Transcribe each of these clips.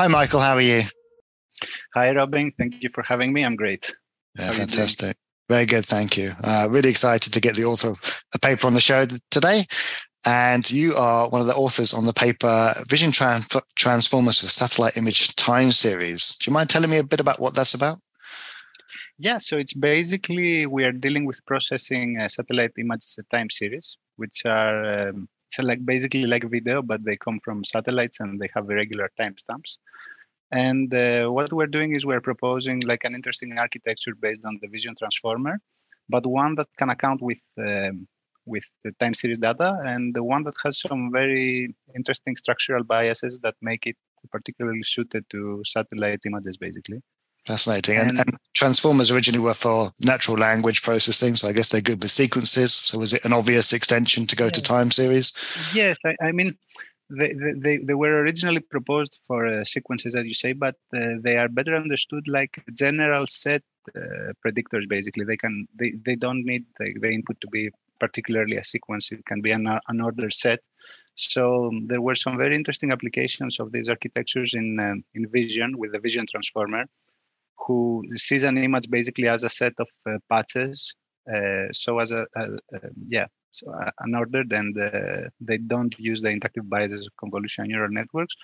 Hi, Michail. How are you? Hi, Robin. Thank you for having me. I'm great. Yeah, fantastic. Very good. Thank you. Uh, really excited to get the author of a paper on the show today. And you are one of the authors on the paper Vision Tran- Transformers for Satellite Image Time Series. Do you mind telling me a bit about what that's about? Yeah, so it's basically we are dealing with processing uh, satellite images at time series, which are um, it's like basically like video, but they come from satellites and they have irregular timestamps. And uh, what we're doing is we're proposing like an interesting architecture based on the Vision Transformer, but one that can account with um, with the time series data, and the one that has some very interesting structural biases that make it particularly suited to satellite images, basically. Fascinating. And, and, transformers originally were for natural language processing, so I guess they're good with sequences. So was it an obvious extension to go yeah. to time series? Yes, I, I mean they, they, they were originally proposed for uh, sequences, as you say, but uh, they are better understood like general set uh, predictors. Basically, they can they, they don't need the, the, input to be particularly a sequence. It can be an, an order set. So um, there were some very interesting applications of these architectures in um, in Vision with the Vision transformer, who sees an image basically as a set of uh, patches. Uh, so as a, a, a yeah so uh, unordered and uh, they don't use the inductive biases of convolutional neural networks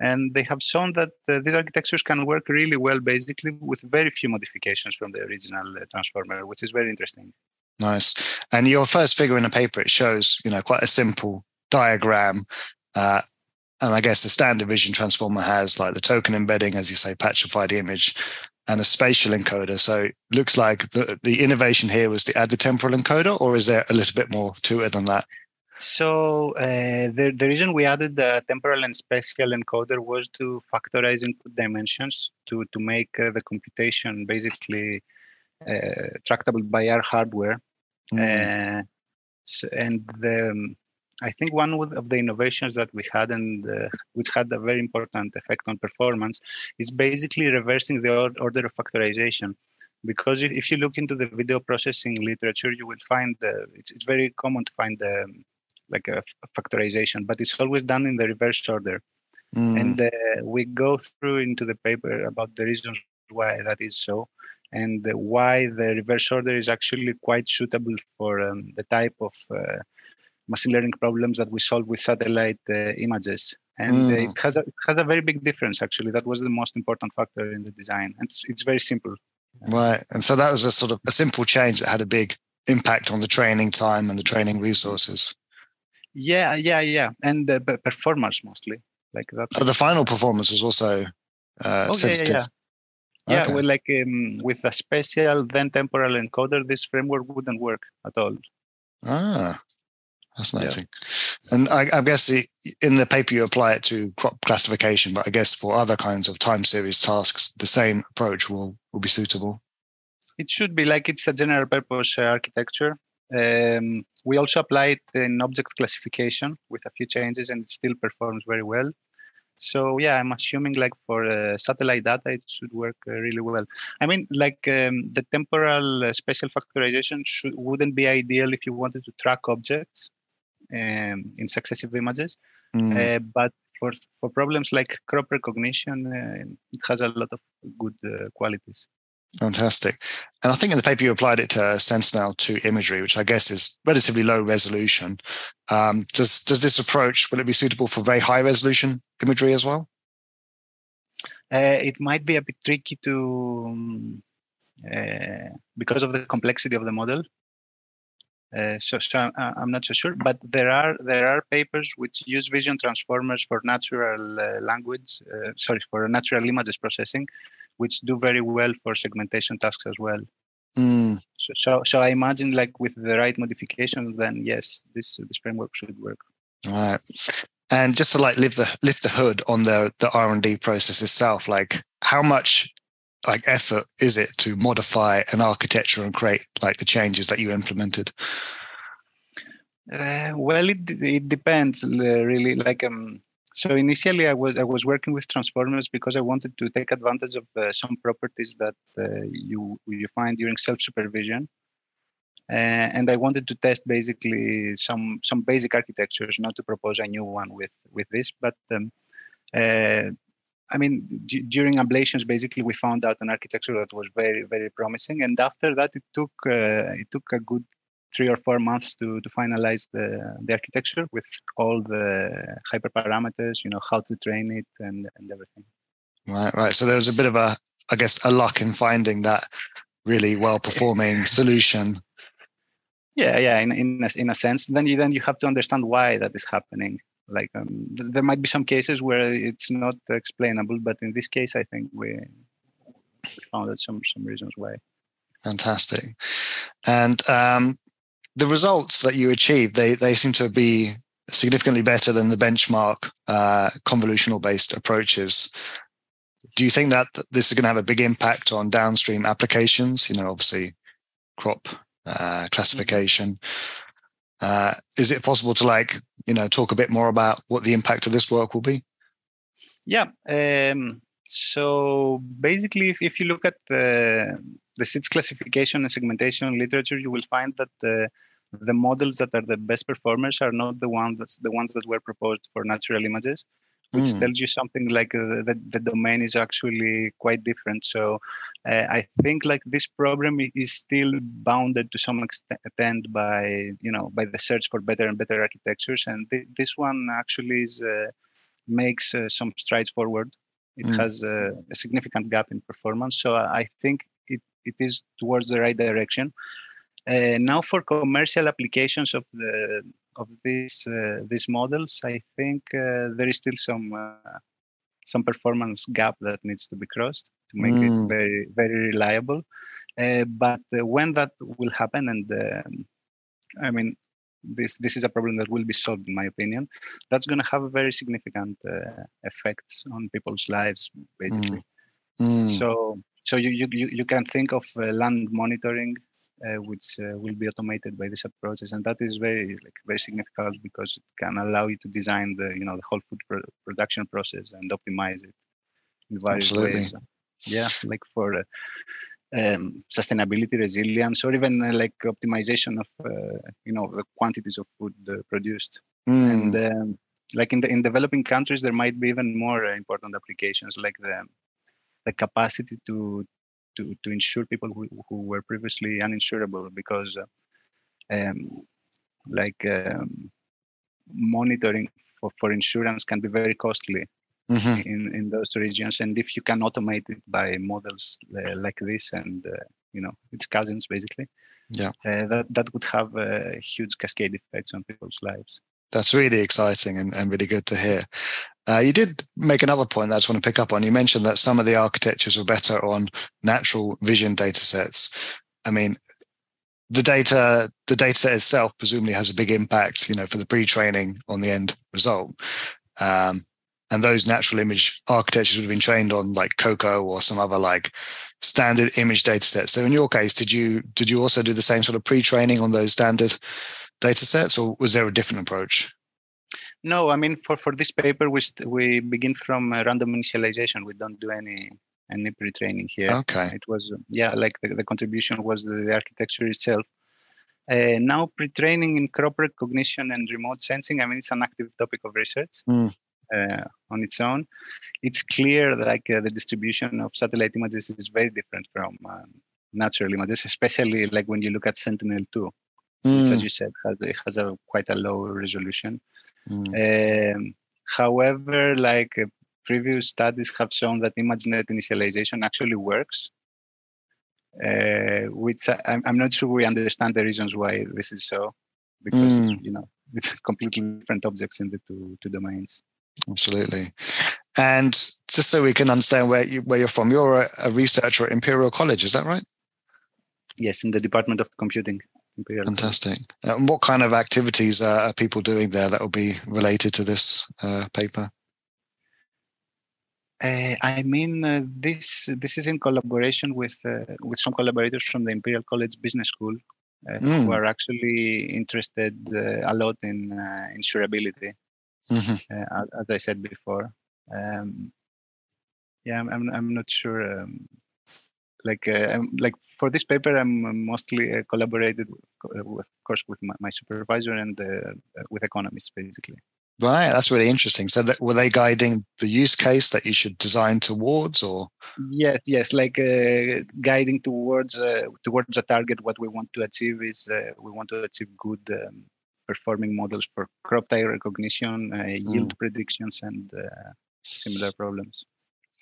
and they have shown that uh, these architectures can work really well basically with very few modifications from the original uh, transformer which is very interesting nice and your first figure in the paper it shows you know quite a simple diagram and i guess the standard vision transformer has like the token embedding as you say patchified image and a spatial encoder. So looks like the, the innovation here was to add the temporal encoder, or is there a little bit more to it than that? So uh, the, the reason we added the temporal and spatial encoder was to factorize input dimensions to, to make uh, the computation basically uh, tractable by our hardware. Mm. So, and the, um, I think one of the innovations that we had and uh, which had a very important effect on performance is basically reversing the order of factorization. Because if, you look into the video processing literature, you will find uh, it's, it's very common to find um, like a factorization, but it's always done in the reverse order. Mm. And uh, we go through into the paper about the reasons why that is so and why the reverse order is actually quite suitable for um, the type of uh, machine learning problems that we solve with satellite uh, images. And mm. it has a it has a very big difference actually. That was the most important factor in the design. And it's it's very simple. Right. And so that was a sort of a simple change that had a big impact on the training time and the training resources. Yeah, yeah, yeah, and uh, performance mostly like that. So the final performance was also uh, oh, sensitive. Yeah, yeah. Okay. yeah well, like um, with a spatial then temporal encoder, this framework wouldn't work at all. Ah, Fascinating. Yeah. And I, I guess the, in the paper you apply it to crop classification, but I guess for other kinds of time series tasks, the same approach will, will be suitable. It should be like it's a general purpose uh, architecture. Um, we also apply it in object classification with a few changes, and it still performs very well. So yeah, I'm assuming like for uh, satellite data, it should work uh, really well. I mean, like um, the temporal uh, spatial factorization should, wouldn't be ideal if you wanted to track objects um, in successive images. Mm. Uh, but for for problems like crop recognition, uh, it has a lot of good uh, qualities. Fantastic. And I think in the paper you applied it to Sentinel 2 imagery, which I guess is relatively low resolution. Um, does does this approach will it be suitable for very high resolution imagery as well? Uh, it might be a bit tricky to um, uh, because of the complexity of the model. Uh, so, so I'm, I'm, not so sure, but there are there are papers which use vision transformers for natural uh, language, uh, sorry, for natural images processing, which do very well for segmentation tasks as well. Mm. So, so, so, I imagine like with the right modifications, then yes, this this framework should work. All right. And just to like lift the lift the hood on the the R and D process itself, like how much like effort is it to modify an architecture and create like the changes that you implemented? Uh, well, it it depends uh, really. Like um, so initially I was I was working with transformers because I wanted to take advantage of uh, some properties that uh, you you find during self supervision, uh, and I wanted to test basically some some basic architectures, not to propose a new one with with this, but um, uh, I mean, d- during ablations, basically, we found out an architecture that was very, very promising. And after that, it took uh, it took a good three or four months to to finalize the the architecture with all the hyperparameters, you know, how to train it and and everything. Right, right. So there was a bit of a, I guess, a luck in finding that really well performing solution. Yeah, yeah. In in a, in a sense, then you then you have to understand why that is happening like um, th- there might be some cases where it's not explainable but in this case i think we, found some some reasons why. Fantastic. And um, the results that you achieved they they seem to be significantly better than the benchmark uh, convolutional based approaches. Do you think that this is going to have a big impact on downstream applications? You know obviously crop uh, classification uh, is it possible to like you know talk a bit more about what the impact of this work will be? Yeah. Um, so basically, if, if you look at the the SITS classification and segmentation literature, you will find that the the models that are the best performers are not the ones the ones that were proposed for natural images which mm. tells you something like uh, that the domain is actually quite different. So uh, I think like this problem is still bounded to some extent by you know by the search for better and better architectures, and th- this one actually is uh, makes uh, some strides forward. It mm. has a significant gap in performance, so I think it, it is towards the right direction. Uh, now for commercial applications of the of these uh, these models, I think uh, there is still some uh, some performance gap that needs to be crossed to make mm. it very very reliable. but when that will happen, and um, I mean, this this is a problem that will be solved in my opinion that's going to have very significant uh, effects on people's lives basically mm. Mm. so so you, you you can think of uh, land monitoring which uh, will be automated by this approach, and that is very like very significant because it can allow you to design the you know the whole food pro- production process and optimize it in various Absolutely. ways. Yeah, like for uh, um, sustainability, resilience, or even uh, like optimization of uh, you know the quantities of food uh, produced. Mm. And um, like in the in developing countries, there might be even more important applications like the the capacity to to to insure people who, who were previously uninsurable because uh, um, like um, monitoring for, for insurance can be very costly mm-hmm. in, in those regions. And if you can automate it by models uh, like this and uh, you know its cousins basically yeah. uh, that, that would have uh, huge cascade effects on people's lives that's really exciting and, and really good to hear. Uh, you did make another point that I just want to pick up on. You mentioned that some of the architectures were better on natural vision data sets. I mean, the data, the data set itself presumably has a big impact, you know, for the pre-training on the end result. Um, and those natural image architectures would have been trained on like COCO or some other like standard image data sets. So in your case, did you did you also do the same sort of pre-training on those standard data sets, or was there a different approach? No, I mean for, for this paper we st- we begin from random initialization. We don't do any any pre-training here. Okay. It was yeah, like the, the contribution was the, the architecture itself. Uh, now pre-training in crop recognition and remote sensing. I mean, it's an active topic of research. Mm. Uh, on its own, it's clear that like uh, the distribution of satellite images is very different from um, natural images, especially like when you look at Sentinel-2 mm. which, as you said, has, it has a quite a low resolution. Mm. Um, however, like uh, previous studies have shown that ImageNet initialization actually works, uh, which I, am not sure we understand the reasons why this is so, because mm. you know it's completely different objects in the two two domains. Absolutely. And just so we can understand where you where you're from, you're a, a researcher at Imperial College, is that right? Yes, in the Department of Computing. Fantastic. And what kind of activities are people doing there that will be related to this uh, paper? Uh, I mean, uh, this this is in collaboration with uh, with some collaborators from the Imperial College Business School, mm. who are actually interested uh, a lot in insurability, mm-hmm. as I said before. Um, yeah, I'm, I'm, I'm not sure um, like uh, like for this paper i'm mostly uh, collaborated with, uh, of course with my, my supervisor and uh, uh, with economists basically Right, that's really interesting. So, that, were they guiding the use case that you should design towards, or? Yes, yes, like uh, guiding towards uh, towards a target. What we want to achieve is uh, we want to achieve good um, performing models for crop type recognition, uh, yield mm. predictions, and uh, similar problems.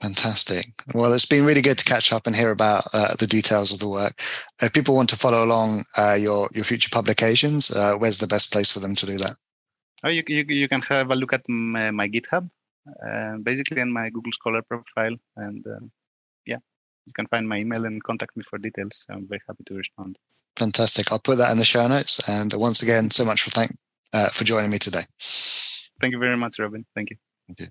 Fantastic. Well, it's been really good to catch up and hear about uh, the details of the work. If people want to follow along your your future publications, where's the best place for them to do that? Oh, you, you, you can have a look at my, my GitHub, uh, basically, and my Google Scholar profile. And uh, yeah, you can find my email and contact me for details. I'm very happy to respond. Fantastic. I'll put that in the show notes. And once again, so much for thank uh, for joining me today. Thank you very much, Robin. Thank you. Thank you.